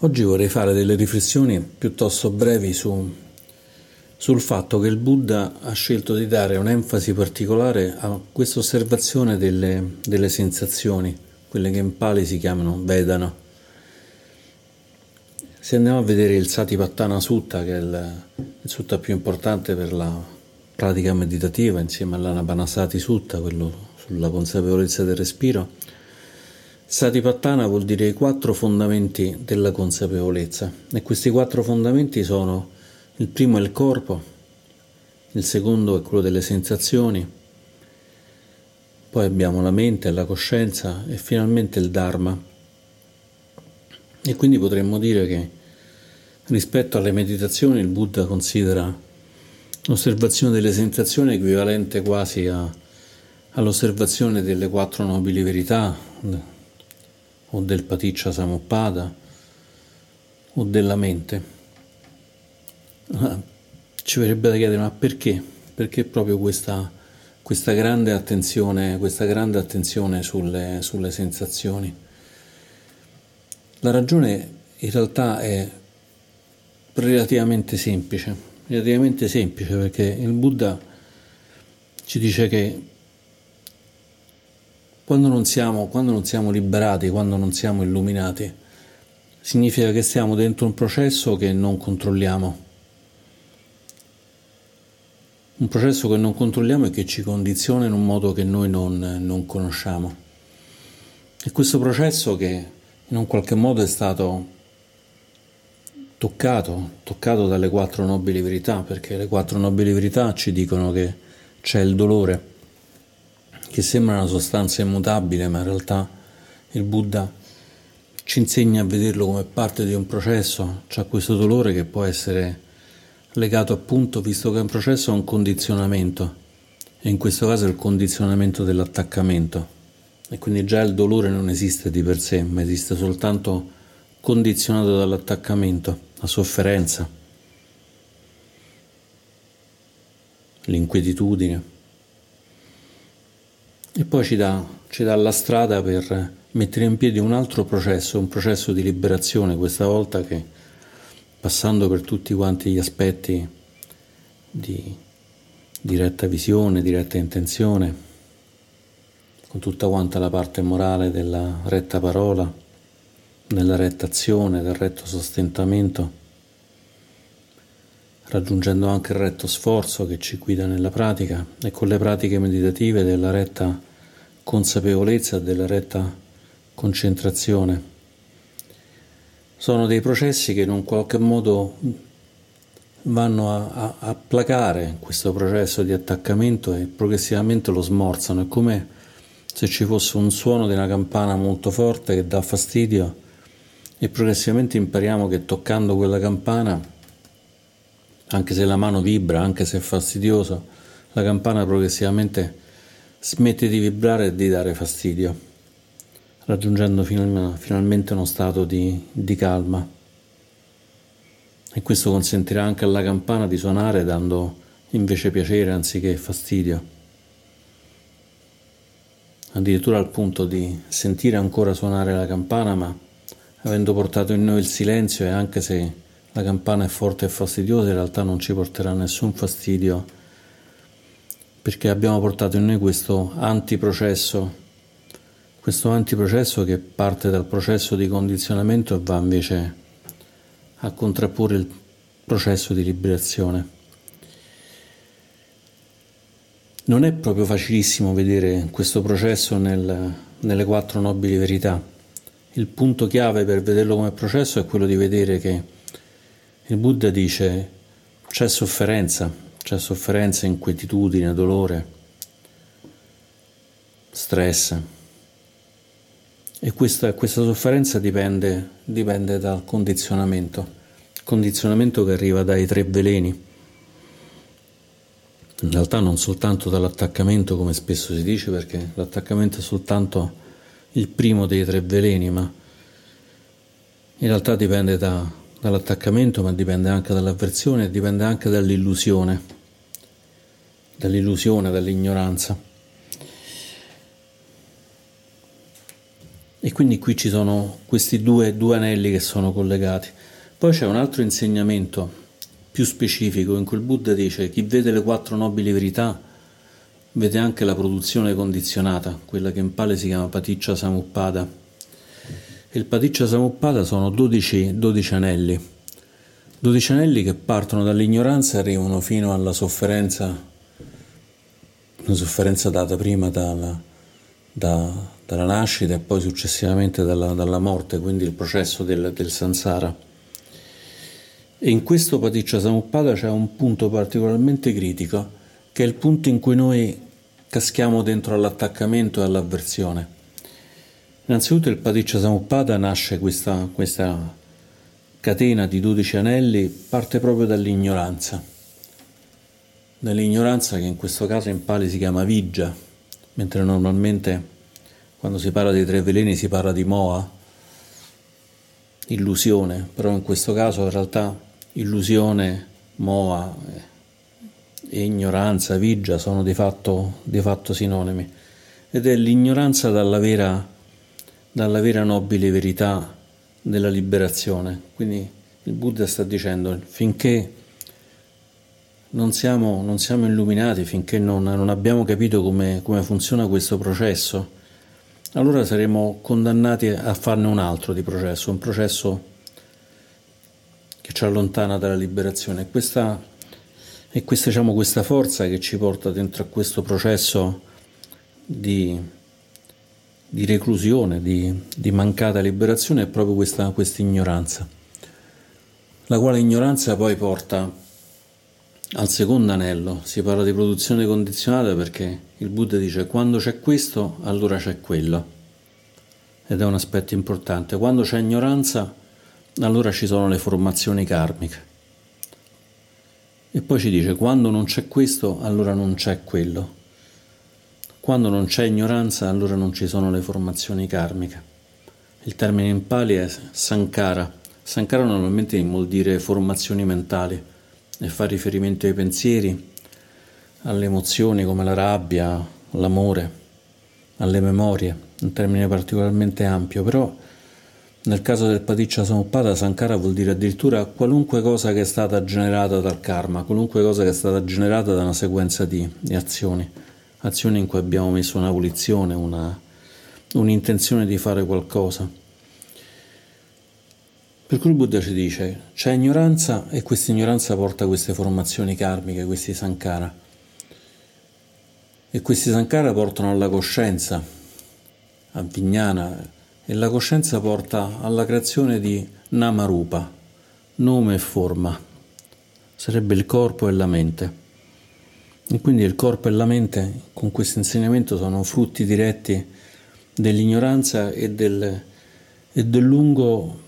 Oggi vorrei fare delle riflessioni piuttosto brevi su, sul fatto che il Buddha ha scelto di dare un'enfasi particolare a questa osservazione delle, delle sensazioni, quelle che in Pali si chiamano Vedana. Se andiamo a vedere il Satipattana Sutta, che è il, il sutta più importante per la pratica meditativa, insieme all'Anapanasati Sutta, quello sulla consapevolezza del respiro, Satipattana vuol dire i quattro fondamenti della consapevolezza e questi quattro fondamenti sono il primo è il corpo, il secondo è quello delle sensazioni, poi abbiamo la mente, la coscienza e finalmente il Dharma. E quindi potremmo dire che rispetto alle meditazioni il Buddha considera l'osservazione delle sensazioni equivalente quasi a, all'osservazione delle quattro nobili verità o del paticcia samuppada o della mente. Ci verrebbe da chiedere ma perché? Perché proprio questa, questa grande attenzione, questa grande attenzione sulle, sulle sensazioni? La ragione in realtà è relativamente semplice, relativamente semplice perché il Buddha ci dice che quando non siamo, quando non siamo liberati, quando non siamo illuminati, significa che stiamo dentro un processo che non controlliamo. Un processo che non controlliamo e che ci condiziona in un modo che noi non, non conosciamo. E questo processo che in un qualche modo è stato toccato, toccato dalle quattro nobili verità, perché le quattro nobili verità ci dicono che c'è il dolore, che sembra una sostanza immutabile, ma in realtà il Buddha ci insegna a vederlo come parte di un processo, c'è questo dolore che può essere legato appunto, visto che è un processo, a un condizionamento, e in questo caso è il condizionamento dell'attaccamento. E quindi già il dolore non esiste di per sé, ma esiste soltanto condizionato dall'attaccamento, la sofferenza, l'inquietudine. E poi ci dà, ci dà la strada per mettere in piedi un altro processo, un processo di liberazione, questa volta che passando per tutti quanti gli aspetti di diretta visione, diretta intenzione, con tutta quanta la parte morale della retta parola, della retta azione, del retto sostentamento, raggiungendo anche il retto sforzo che ci guida nella pratica e con le pratiche meditative della retta consapevolezza, della retta concentrazione. Sono dei processi che in un qualche modo vanno a, a, a placare questo processo di attaccamento e progressivamente lo smorzano. È come se ci fosse un suono di una campana molto forte che dà fastidio e progressivamente impariamo che toccando quella campana, anche se la mano vibra, anche se è fastidioso, la campana progressivamente smette di vibrare e di dare fastidio, raggiungendo finalmente uno stato di, di calma. E questo consentirà anche alla campana di suonare dando invece piacere anziché fastidio addirittura al punto di sentire ancora suonare la campana, ma avendo portato in noi il silenzio e anche se la campana è forte e fastidiosa, in realtà non ci porterà nessun fastidio, perché abbiamo portato in noi questo antiprocesso, questo antiprocesso che parte dal processo di condizionamento e va invece a contrapporre il processo di liberazione. Non è proprio facilissimo vedere questo processo nel, nelle quattro nobili verità. Il punto chiave per vederlo come processo è quello di vedere che il Buddha dice c'è sofferenza, c'è sofferenza, inquietudine, dolore, stress. E questa, questa sofferenza dipende, dipende dal condizionamento, condizionamento che arriva dai tre veleni in realtà non soltanto dall'attaccamento come spesso si dice perché l'attaccamento è soltanto il primo dei tre veleni ma in realtà dipende da, dall'attaccamento ma dipende anche dall'avversione dipende anche dall'illusione dall'illusione, dall'ignoranza E quindi qui ci sono questi due, due anelli che sono collegati. Poi c'è un altro insegnamento più specifico in cui il Buddha dice chi vede le quattro nobili verità vede anche la produzione condizionata, quella che in Pale si chiama Paticcia Samuppada. Il Paticcia Samuppada sono 12, 12 anelli, 12 anelli che partono dall'ignoranza e arrivano fino alla sofferenza, una sofferenza data prima dalla, da, dalla nascita e poi successivamente dalla, dalla, morte, quindi il processo del, del sansara. E in questo Paticcia Samuppada c'è un punto particolarmente critico, che è il punto in cui noi caschiamo dentro all'attaccamento e all'avversione. Innanzitutto il Paticcia Samuppada nasce questa, questa catena di 12 anelli, parte proprio dall'ignoranza. Dall'ignoranza che in questo caso in Pali si chiama Vigia, mentre normalmente quando si parla dei tre veleni si parla di Moa, illusione, però in questo caso in realtà illusione, Moa e ignoranza, Vigia sono di fatto, di fatto sinonimi ed è l'ignoranza dalla vera dalla vera nobile verità della liberazione. Quindi il Buddha sta dicendo finché non siamo, non siamo illuminati, finché non, non abbiamo capito come, come, funziona questo processo, allora saremo condannati a farne un altro di processo, un processo che ci allontana dalla liberazione. E questa, e questa, diciamo, questa forza che ci porta dentro a questo processo di di reclusione, di, di, mancata liberazione è proprio questa, questa ignoranza, la quale ignoranza poi porta al secondo anello. Si parla di produzione condizionata perché il Buddha dice quando c'è questo, allora c'è quello. Ed è un aspetto importante. Quando c'è ignoranza, allora ci sono le formazioni karmiche. E poi ci dice quando non c'è questo, allora non c'è quello. Quando non c'è ignoranza, allora non ci sono le formazioni karmiche. Il termine in pali è sankara. Sankara normalmente vuol dire formazioni mentali e fa riferimento ai pensieri, alle emozioni come la rabbia, l'amore, alle memorie, un termine particolarmente ampio, però nel caso del Paticcia Samuppada, Sankara vuol dire addirittura qualunque cosa che è stata generata dal karma, qualunque cosa che è stata generata da una sequenza di, di azioni azioni in cui abbiamo messo una volizione, una, un'intenzione di fare qualcosa. Per cui il Buddha ci dice, c'è ignoranza e questa ignoranza porta a queste formazioni karmiche, questi sankara. E questi sankara portano alla coscienza, a Vignana, e la coscienza porta alla creazione di Namarupa, nome e forma. Sarebbe il corpo e la mente. E quindi il corpo e la mente con questo insegnamento sono frutti diretti dell'ignoranza e del, e del lungo,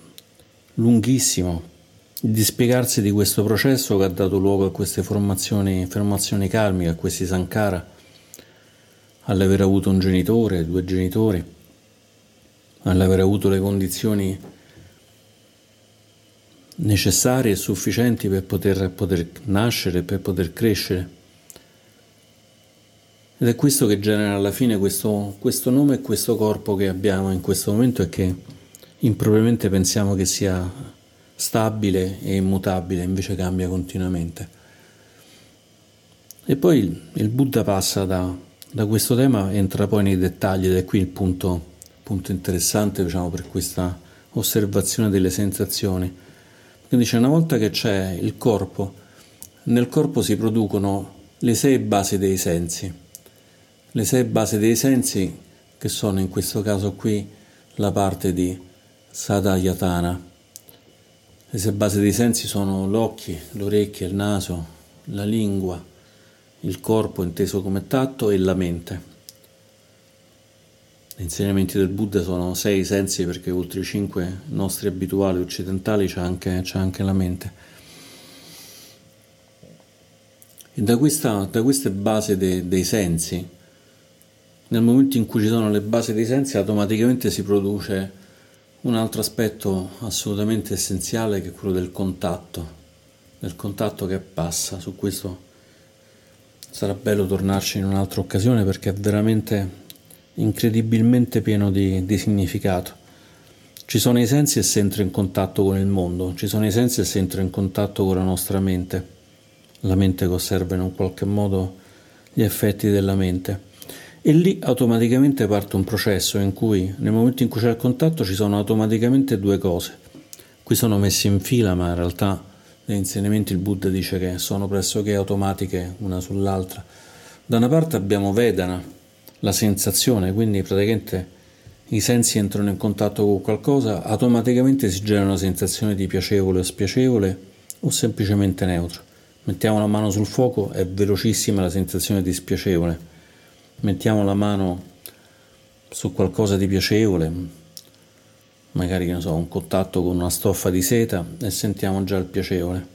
lunghissimo dispiegarsi di questo processo che ha dato luogo a queste formazioni, formazioni karmiche, a questi sankara, all'aver avuto un genitore, due genitori, all'aver avuto le condizioni necessarie e sufficienti per poter, poter nascere, per poter crescere. Ed è questo che genera alla fine questo, questo nome e questo corpo che abbiamo in questo momento e che impropriamente pensiamo che sia stabile e immutabile, invece cambia continuamente. E poi il Buddha passa da, da questo tema, entra poi nei dettagli ed è qui il punto, punto interessante diciamo, per questa osservazione delle sensazioni. Perché dice una volta che c'è il corpo, nel corpo si producono le sei basi dei sensi le sei basi dei sensi, che sono in questo caso qui la parte di Sadayatana. Le sei basi dei sensi sono l'occhio, le orecchie, il naso, la lingua, il corpo inteso come tatto e la mente. Gli insegnamenti del Buddha sono sei sensi perché oltre i cinque nostri abituali occidentali c'è anche, c'è anche la mente. E da, questa, da queste basi de, dei sensi nel momento in cui ci sono le basi dei sensi automaticamente si produce un altro aspetto assolutamente essenziale che è quello del contatto, del contatto che passa. Su questo sarà bello tornarci in un'altra occasione perché è veramente incredibilmente pieno di, di significato. Ci sono i sensi e si entra in contatto con il mondo, ci sono i sensi e si entra in contatto con la nostra mente, la mente che osserva in un qualche modo gli effetti della mente. E lì automaticamente parte un processo in cui nel momento in cui c'è il contatto ci sono automaticamente due cose. Qui sono messi in fila, ma in realtà negli insegnamenti il Buddha dice che sono pressoché automatiche una sull'altra. Da una parte abbiamo Vedana, la sensazione, quindi praticamente i sensi entrano in contatto con qualcosa, automaticamente si genera una sensazione di piacevole o spiacevole o semplicemente neutro. Mettiamo la mano sul fuoco, è velocissima la sensazione di spiacevole. Mettiamo la mano su qualcosa di piacevole, magari so, un contatto con una stoffa di seta e sentiamo già il piacevole.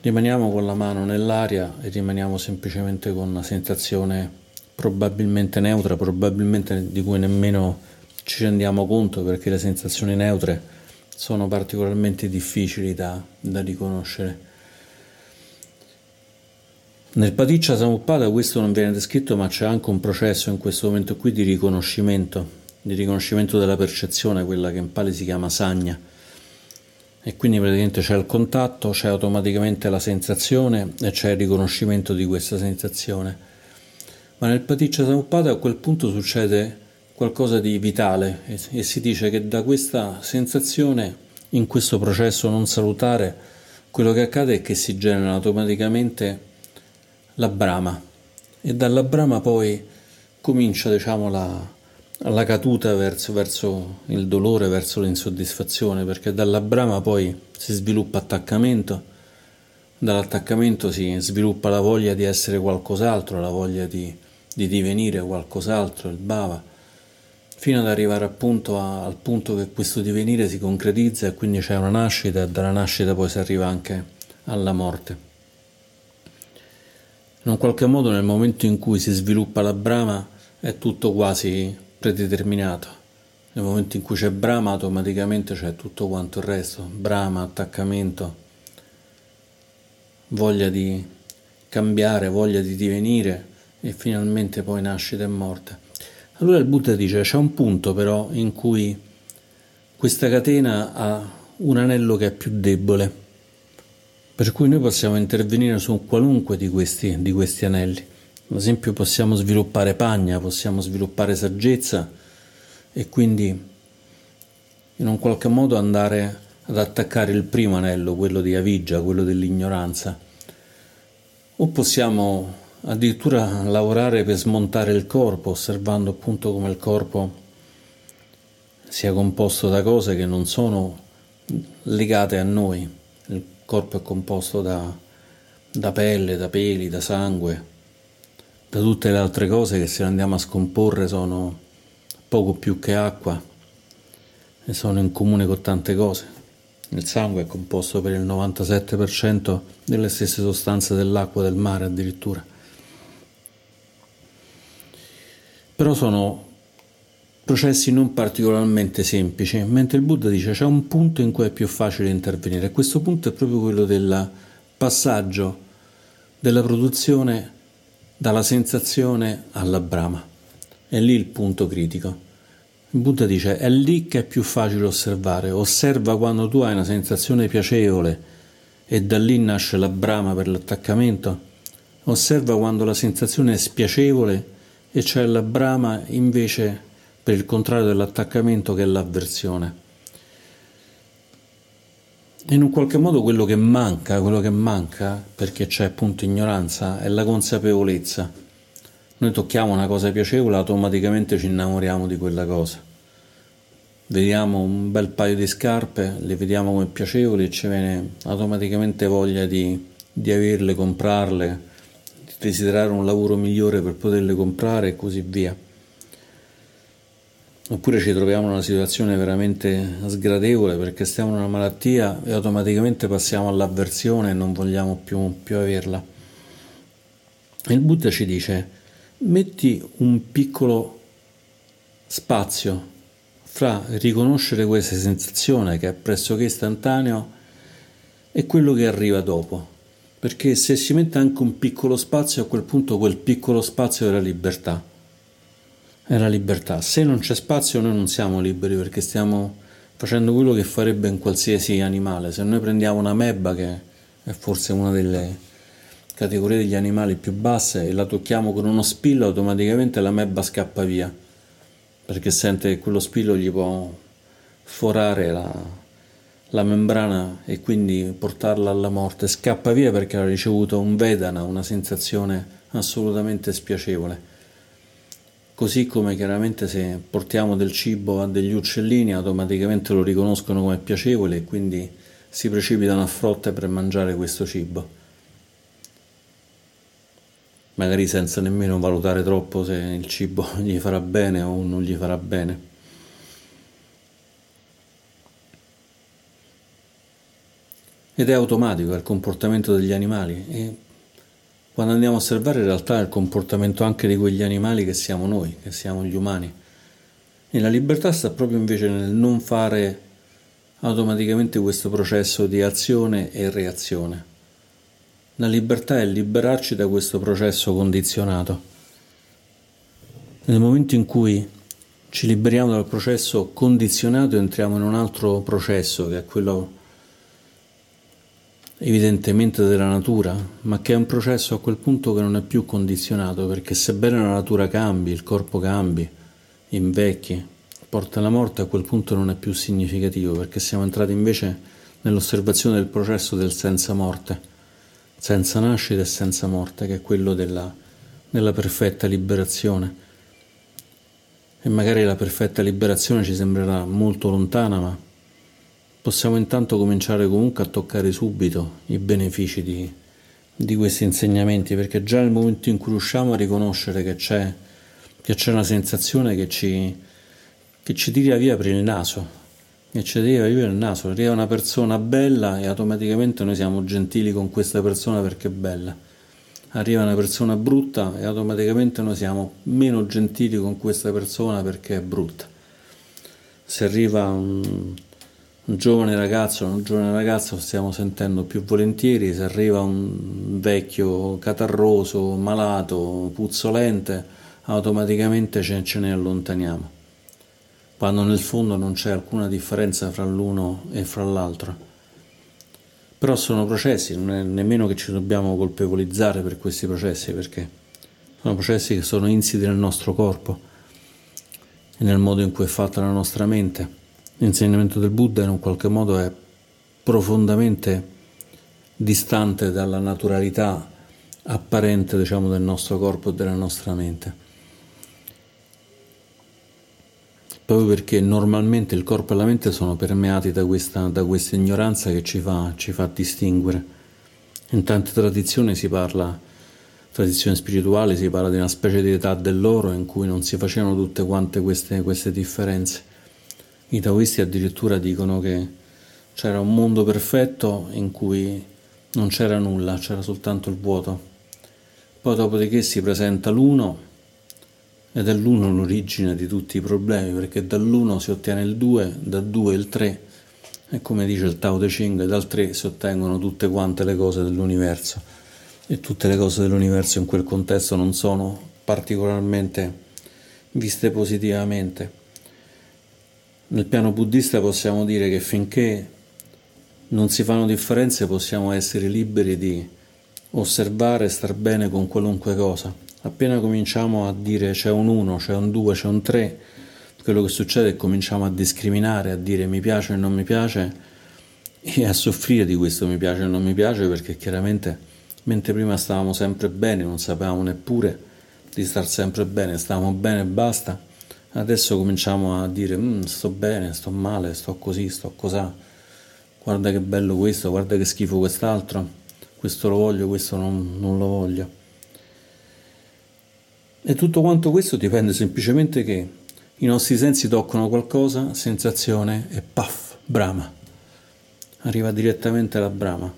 Rimaniamo con la mano nell'aria e rimaniamo semplicemente con una sensazione probabilmente neutra, probabilmente di cui nemmeno ci rendiamo conto perché le sensazioni neutre sono particolarmente difficili da, da riconoscere. Nel Paticcia Samuppada questo non viene descritto, ma c'è anche un processo in questo momento qui di riconoscimento, di riconoscimento della percezione, quella che in Pali si chiama sagna. E quindi praticamente c'è il contatto, c'è automaticamente la sensazione e c'è il riconoscimento di questa sensazione. Ma nel Paticcia Samuppada a quel punto succede qualcosa di vitale e, e si dice che da questa sensazione, in questo processo non salutare, quello che accade è che si genera automaticamente la brama e dalla brama poi comincia diciamo la, la caduta verso, verso, il dolore, verso l'insoddisfazione, perché dalla brama poi si sviluppa attaccamento, dall'attaccamento si sviluppa la voglia di essere qualcos'altro, la voglia di, di divenire qualcos'altro, il bhava fino ad arrivare appunto a, al punto che questo divenire si concretizza e quindi c'è una nascita e dalla nascita poi si arriva anche alla morte. In un qualche modo nel momento in cui si sviluppa la Brahma è tutto quasi predeterminato. Nel momento in cui c'è Brahma automaticamente c'è tutto quanto il resto, Brahma, attaccamento, voglia di cambiare, voglia di divenire e finalmente poi nascita e morte. Allora il Buddha dice c'è un punto però in cui questa catena ha un anello che è più debole, per cui noi possiamo intervenire su qualunque di questi, di questi anelli. Ad esempio possiamo sviluppare pagna, possiamo sviluppare saggezza e quindi in un qualche modo andare ad attaccare il primo anello, quello di Avigia, quello dell'ignoranza. O possiamo addirittura lavorare per smontare il corpo, osservando appunto come il corpo sia composto da cose che non sono legate a noi. Corpo è composto da, da pelle, da peli, da sangue, da tutte le altre cose che se le andiamo a scomporre sono poco più che acqua e sono in comune con tante cose. Il sangue è composto per il 97% delle stesse sostanze dell'acqua del mare addirittura. però sono processi non particolarmente semplici, mentre il Buddha dice c'è un punto in cui è più facile intervenire e questo punto è proprio quello del passaggio della produzione dalla sensazione alla brama. È lì il punto critico. Il Buddha dice è lì che è più facile osservare, osserva quando tu hai una sensazione piacevole e da lì nasce la brama per l'attaccamento, osserva quando la sensazione è spiacevole e c'è la brama invece per il contrario dell'attaccamento che è l'avversione. In un qualche modo quello che manca, quello che manca, perché c'è appunto ignoranza, è la consapevolezza. Noi tocchiamo una cosa piacevole, automaticamente ci innamoriamo di quella cosa. Vediamo un bel paio di scarpe, le vediamo come piacevoli e ci viene automaticamente voglia di, di averle, comprarle, desiderare un lavoro migliore per poterle comprare e così via. Oppure ci troviamo in una situazione veramente sgradevole perché stiamo in una malattia e automaticamente passiamo all'avversione e non vogliamo più, più averla. Il Buddha ci dice, metti un piccolo spazio fra riconoscere questa sensazione che è pressoché istantaneo e quello che arriva dopo perché se si mette anche un piccolo spazio, a quel punto quel piccolo spazio è la libertà. È la libertà. Se non c'è spazio noi non siamo liberi perché stiamo facendo quello che farebbe un qualsiasi animale. Se noi prendiamo una mebba, che è forse una delle categorie degli animali più basse, e la tocchiamo con uno spillo, automaticamente la mebba scappa via, perché sente che quello spillo gli può forare la, la membrana e quindi portarla alla morte. Scappa via perché ha ricevuto un vedana, una sensazione assolutamente spiacevole. Così come chiaramente se portiamo del cibo a degli uccellini automaticamente lo riconoscono come piacevole e quindi si precipitano a frotte per mangiare questo cibo. Magari senza nemmeno valutare troppo se il cibo gli farà bene o non gli farà bene. Ed è automatico, è il comportamento degli animali quando andiamo a osservare in realtà il comportamento anche di quegli animali che siamo noi, che siamo gli umani. E la libertà sta proprio invece nel non fare automaticamente questo processo di azione e reazione. La libertà è liberarci da questo processo condizionato. Nel momento in cui ci liberiamo dal processo condizionato entriamo in un altro processo che è quello evidentemente della natura, ma che è un processo a quel punto che non è più condizionato, perché sebbene la natura cambi, il corpo cambi, invecchi, porta alla morte, a quel punto non è più significativo, perché siamo entrati invece nell'osservazione del processo del senza morte, senza nascita e senza morte, che è quello della, della perfetta liberazione. E magari la perfetta liberazione ci sembrerà molto lontana, ma possiamo intanto cominciare comunque a toccare subito i benefici di, di questi insegnamenti, perché già nel momento in cui riusciamo a riconoscere che c'è, che c'è una sensazione che ci, che ci tira via per il naso, che ci via per il naso, arriva una persona bella e automaticamente noi siamo gentili con questa persona perché è bella. Arriva una persona brutta e automaticamente noi siamo meno gentili con questa persona perché è brutta. Se arriva un, un giovane ragazzo un giovane ragazza lo stiamo sentendo più volentieri, se arriva un vecchio catarroso, malato, puzzolente, automaticamente ce, ne allontaniamo, quando nel fondo non c'è alcuna differenza fra l'uno e fra l'altro. Però sono processi, non è nemmeno che ci dobbiamo colpevolizzare per questi processi, perché sono processi che sono insiti nel nostro corpo e nel modo in cui è fatta la nostra mente. L'insegnamento del Buddha in un qualche modo è profondamente distante dalla naturalità apparente diciamo, del nostro corpo e della nostra mente. Proprio perché normalmente il corpo e la mente sono permeati da questa, da questa ignoranza che ci fa, ci fa distinguere. In tante tradizioni si parla, tradizioni spirituali, si parla di una specie di età dell'oro in cui non si facevano tutte quante queste, queste differenze. I taoisti addirittura dicono che c'era un mondo perfetto in cui non c'era nulla, c'era soltanto il vuoto. Poi dopodiché si presenta l'uno ed è l'uno l'origine di tutti i problemi, perché dall'uno si ottiene il due, dal due il tre, e come dice il Tao Te Ching, dal tre si ottengono tutte quante le cose dell'universo. E tutte le cose dell'universo in quel contesto non sono particolarmente viste positivamente. Nel piano buddista possiamo dire che finché non si fanno differenze possiamo essere liberi di osservare e star bene con qualunque cosa. Appena cominciamo a dire c'è un 1, c'è un 2, c'è un 3, quello che succede è che cominciamo a discriminare, a dire mi piace e non mi piace e a soffrire di questo mi piace e non mi piace perché chiaramente mentre prima stavamo sempre bene, non sapevamo neppure di star sempre bene, stavamo bene e basta, Adesso cominciamo a dire mm, sto bene, sto male, sto così, sto cosà. Guarda che bello questo, guarda che schifo quest'altro. Questo lo voglio, questo non, non lo voglio. E tutto quanto questo dipende semplicemente che i nostri sensi toccano qualcosa, sensazione e puff, brama. Arriva direttamente la brama.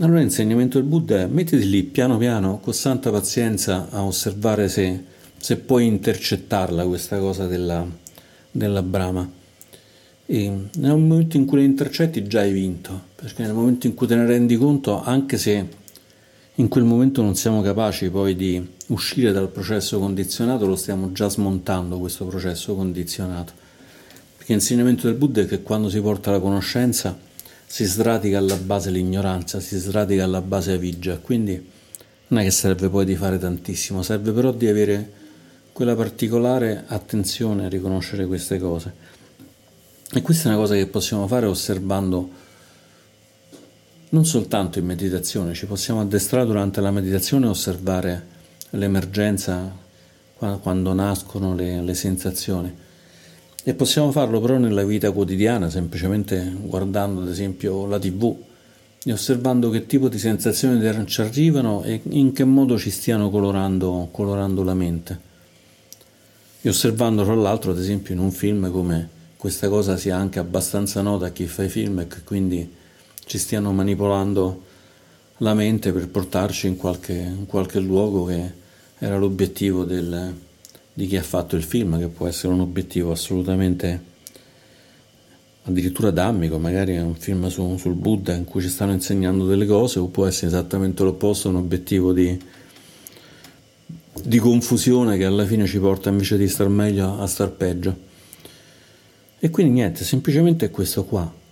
Allora l'insegnamento del Buddha è mettiti lì piano piano, con santa pazienza, a osservare se se puoi intercettarla questa cosa della, della brama. E nel momento in cui la intercetti già hai vinto, perché nel momento in cui te ne rendi conto, anche se in quel momento non siamo capaci poi di uscire dal processo condizionato, lo stiamo già smontando questo processo condizionato. Perché l'insegnamento del Buddha è che quando si porta la conoscenza si sradica alla base l'ignoranza, si sradica alla base avigia, quindi non è che serve poi di fare tantissimo, serve però di avere quella particolare attenzione a riconoscere queste cose. E questa è una cosa che possiamo fare osservando non soltanto in meditazione, ci possiamo addestrare durante la meditazione e osservare l'emergenza quando nascono le, le sensazioni. E possiamo farlo però nella vita quotidiana, semplicemente guardando ad esempio la tv e osservando che tipo di sensazioni ci arrivano e in che modo ci stiano colorando, colorando la mente. E osservando tra l'altro ad esempio in un film come questa cosa sia anche abbastanza nota a chi fa i film e che quindi ci stiano manipolando la mente per portarci in qualche, in qualche luogo che era l'obiettivo del, di chi ha fatto il film, che può essere un obiettivo assolutamente addirittura dammico, magari è un film su, sul Buddha in cui ci stanno insegnando delle cose, o può essere esattamente l'opposto, un obiettivo di, di confusione che alla fine ci porta invece di star meglio a star peggio. E quindi niente, semplicemente è questo qua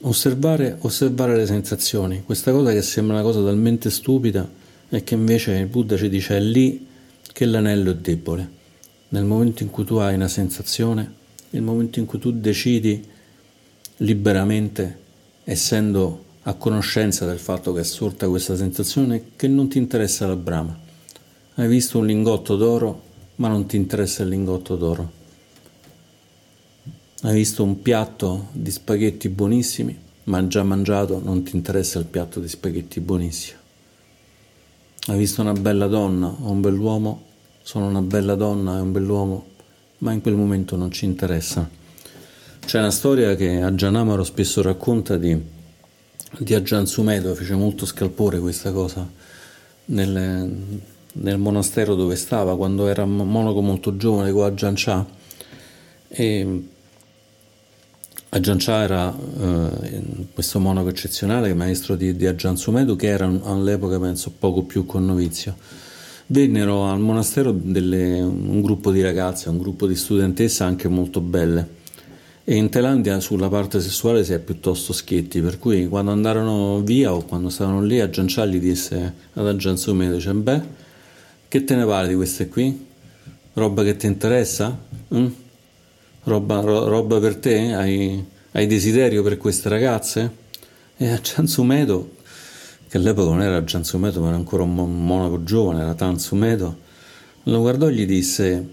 Osservare, osservare le sensazioni, questa cosa che sembra una cosa talmente stupida e che invece il Buddha ci dice è lì che l'anello è debole. Nel momento in cui tu hai una sensazione, nel momento in cui tu decidi liberamente, essendo a conoscenza del fatto che è sorta questa sensazione, che non ti interessa la brama. Hai visto un lingotto d'oro, ma non ti interessa il lingotto d'oro. Hai visto un piatto di spaghetti buonissimi, ma già mangiato non ti interessa il piatto di spaghetti buonissimo. Hai visto una bella donna o un bell'uomo, sono una bella donna e un bell'uomo, ma in quel momento non ci interessa. C'è una storia che Ajahn Amaro spesso racconta di, di Ajahn Sumedo, fece molto scalpore questa cosa nel, nel monastero dove stava quando era monaco molto giovane con Ajahn Chah e Ajahn Chah era eh, questo monaco eccezionale, maestro di, di Ajahn Sumedu, che era all'epoca penso poco più con novizio. Vennero al monastero delle, un gruppo di ragazze, un gruppo di studentesse anche molto belle. E in Thailandia sulla parte sessuale si è piuttosto schietti, per cui quando andarono via o quando stavano lì, Ajahn Chah gli disse ad Ajahn Sumedu, dice, beh, che te ne pare di queste qui? Roba che ti interessa? Mm? roba, roba per te? Hai, hai, desiderio per queste ragazze? E a Giansumedo, che all'epoca non era Giansumedo ma era ancora un monaco giovane, era Tansumedo, lo guardò e gli disse,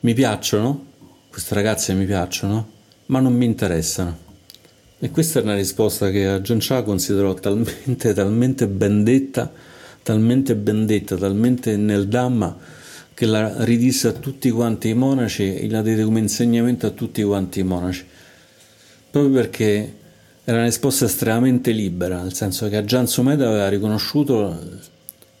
mi piacciono, queste ragazze mi piacciono, ma non mi interessano. E questa è una risposta che a John considerò talmente, talmente ben detta, talmente ben detta, talmente nel Dhamma, che la ridisse a tutti quanti i monaci e la diede come insegnamento a tutti quanti i monaci, proprio perché era una risposta estremamente libera, nel senso che a Gian Sumeda aveva riconosciuto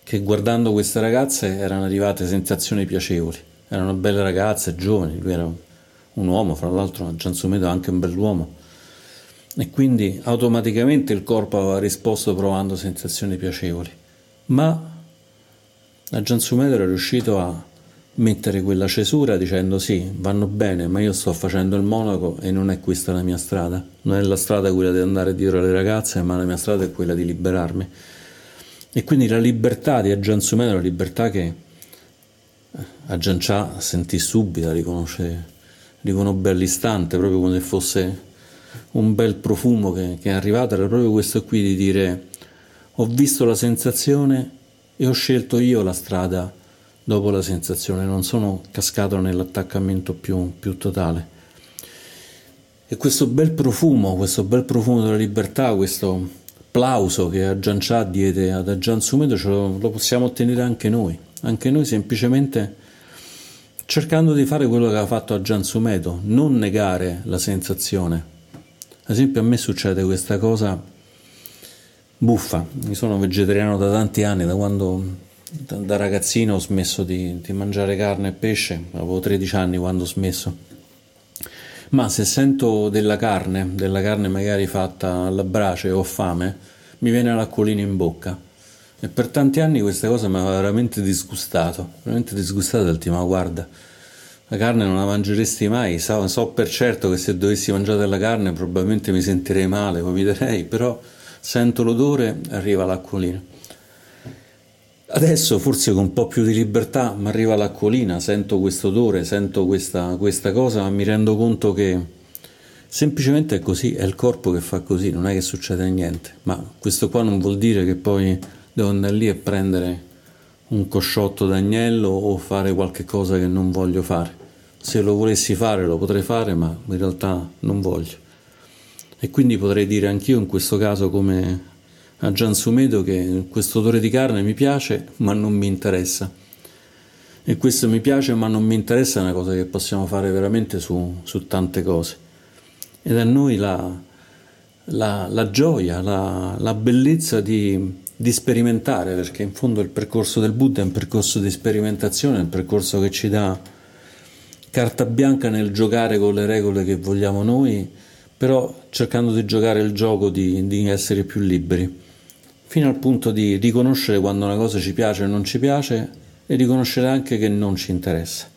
che guardando queste ragazze erano arrivate sensazioni piacevoli, erano belle ragazze, giovani, lui era un uomo, fra l'altro Gian Sumeda è anche un bell'uomo, e quindi automaticamente il corpo aveva risposto provando sensazioni piacevoli, ma a Gian Sumeda era riuscito a mettere quella cesura dicendo sì, vanno bene, ma io sto facendo il monaco e non è questa la mia strada. Non è la strada quella di andare dietro alle ragazze, ma la mia strada è quella di liberarmi. E quindi la libertà di Ajahn Sumedho, la libertà che eh, Chah sentì subito, riconosce, riconobbe all'istante, proprio come se fosse un bel profumo che, che è arrivato, era proprio questo qui di dire ho visto la sensazione e ho scelto io la strada dopo la sensazione, non sono cascato nell'attaccamento più, più totale. E questo bel profumo, questo bel profumo della libertà, questo plauso che Ajahn Chah diede ad Ajahn Sumedho, lo, lo possiamo ottenere anche noi, anche noi semplicemente cercando di fare quello che ha fatto Ajahn Sumedho, non negare la sensazione. Ad esempio a me succede questa cosa buffa, mi sono vegetariano da tanti anni, da quando da, ragazzino ho smesso di, di, mangiare carne e pesce, avevo 13 anni quando ho smesso. Ma se sento della carne, della carne magari fatta alla brace o ho fame, mi viene l'acquolina in bocca. E per tanti anni questa cosa mi aveva veramente disgustato, veramente disgustato del tipo, ma guarda, la carne non la mangeresti mai, so, so, per certo che se dovessi mangiare della carne probabilmente mi sentirei male, vomiterei, però sento l'odore, arriva l'acquolina. Adesso forse con un po' più di libertà mi arriva l'acquolina, sento questo odore, sento questa, questa cosa, ma mi rendo conto che semplicemente è così, è il corpo che fa così, non è che succede niente, ma questo qua non vuol dire che poi devo andare lì e prendere un cosciotto d'agnello o fare qualche cosa che non voglio fare. Se lo volessi fare lo potrei fare, ma in realtà non voglio. E quindi potrei dire anch'io in questo caso come a Gian Sumedo che questo odore di carne mi piace ma non mi interessa. E questo mi piace ma non mi interessa è una cosa che possiamo fare veramente su, su tante cose. Ed a noi la, la, la gioia, la, la bellezza di, di sperimentare, perché in fondo il percorso del Buddha è un percorso di sperimentazione, è un percorso che ci dà carta bianca nel giocare con le regole che vogliamo noi, però cercando di giocare il gioco di, di essere più liberi, fino al punto di riconoscere quando una cosa ci piace o non ci piace e riconoscere anche che non ci interessa.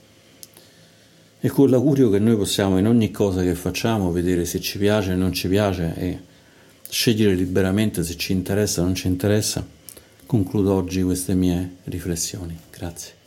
E con l'augurio che noi possiamo in ogni cosa che facciamo vedere se ci piace o non ci piace e scegliere liberamente se ci interessa o non ci interessa, concludo oggi queste mie riflessioni. Grazie.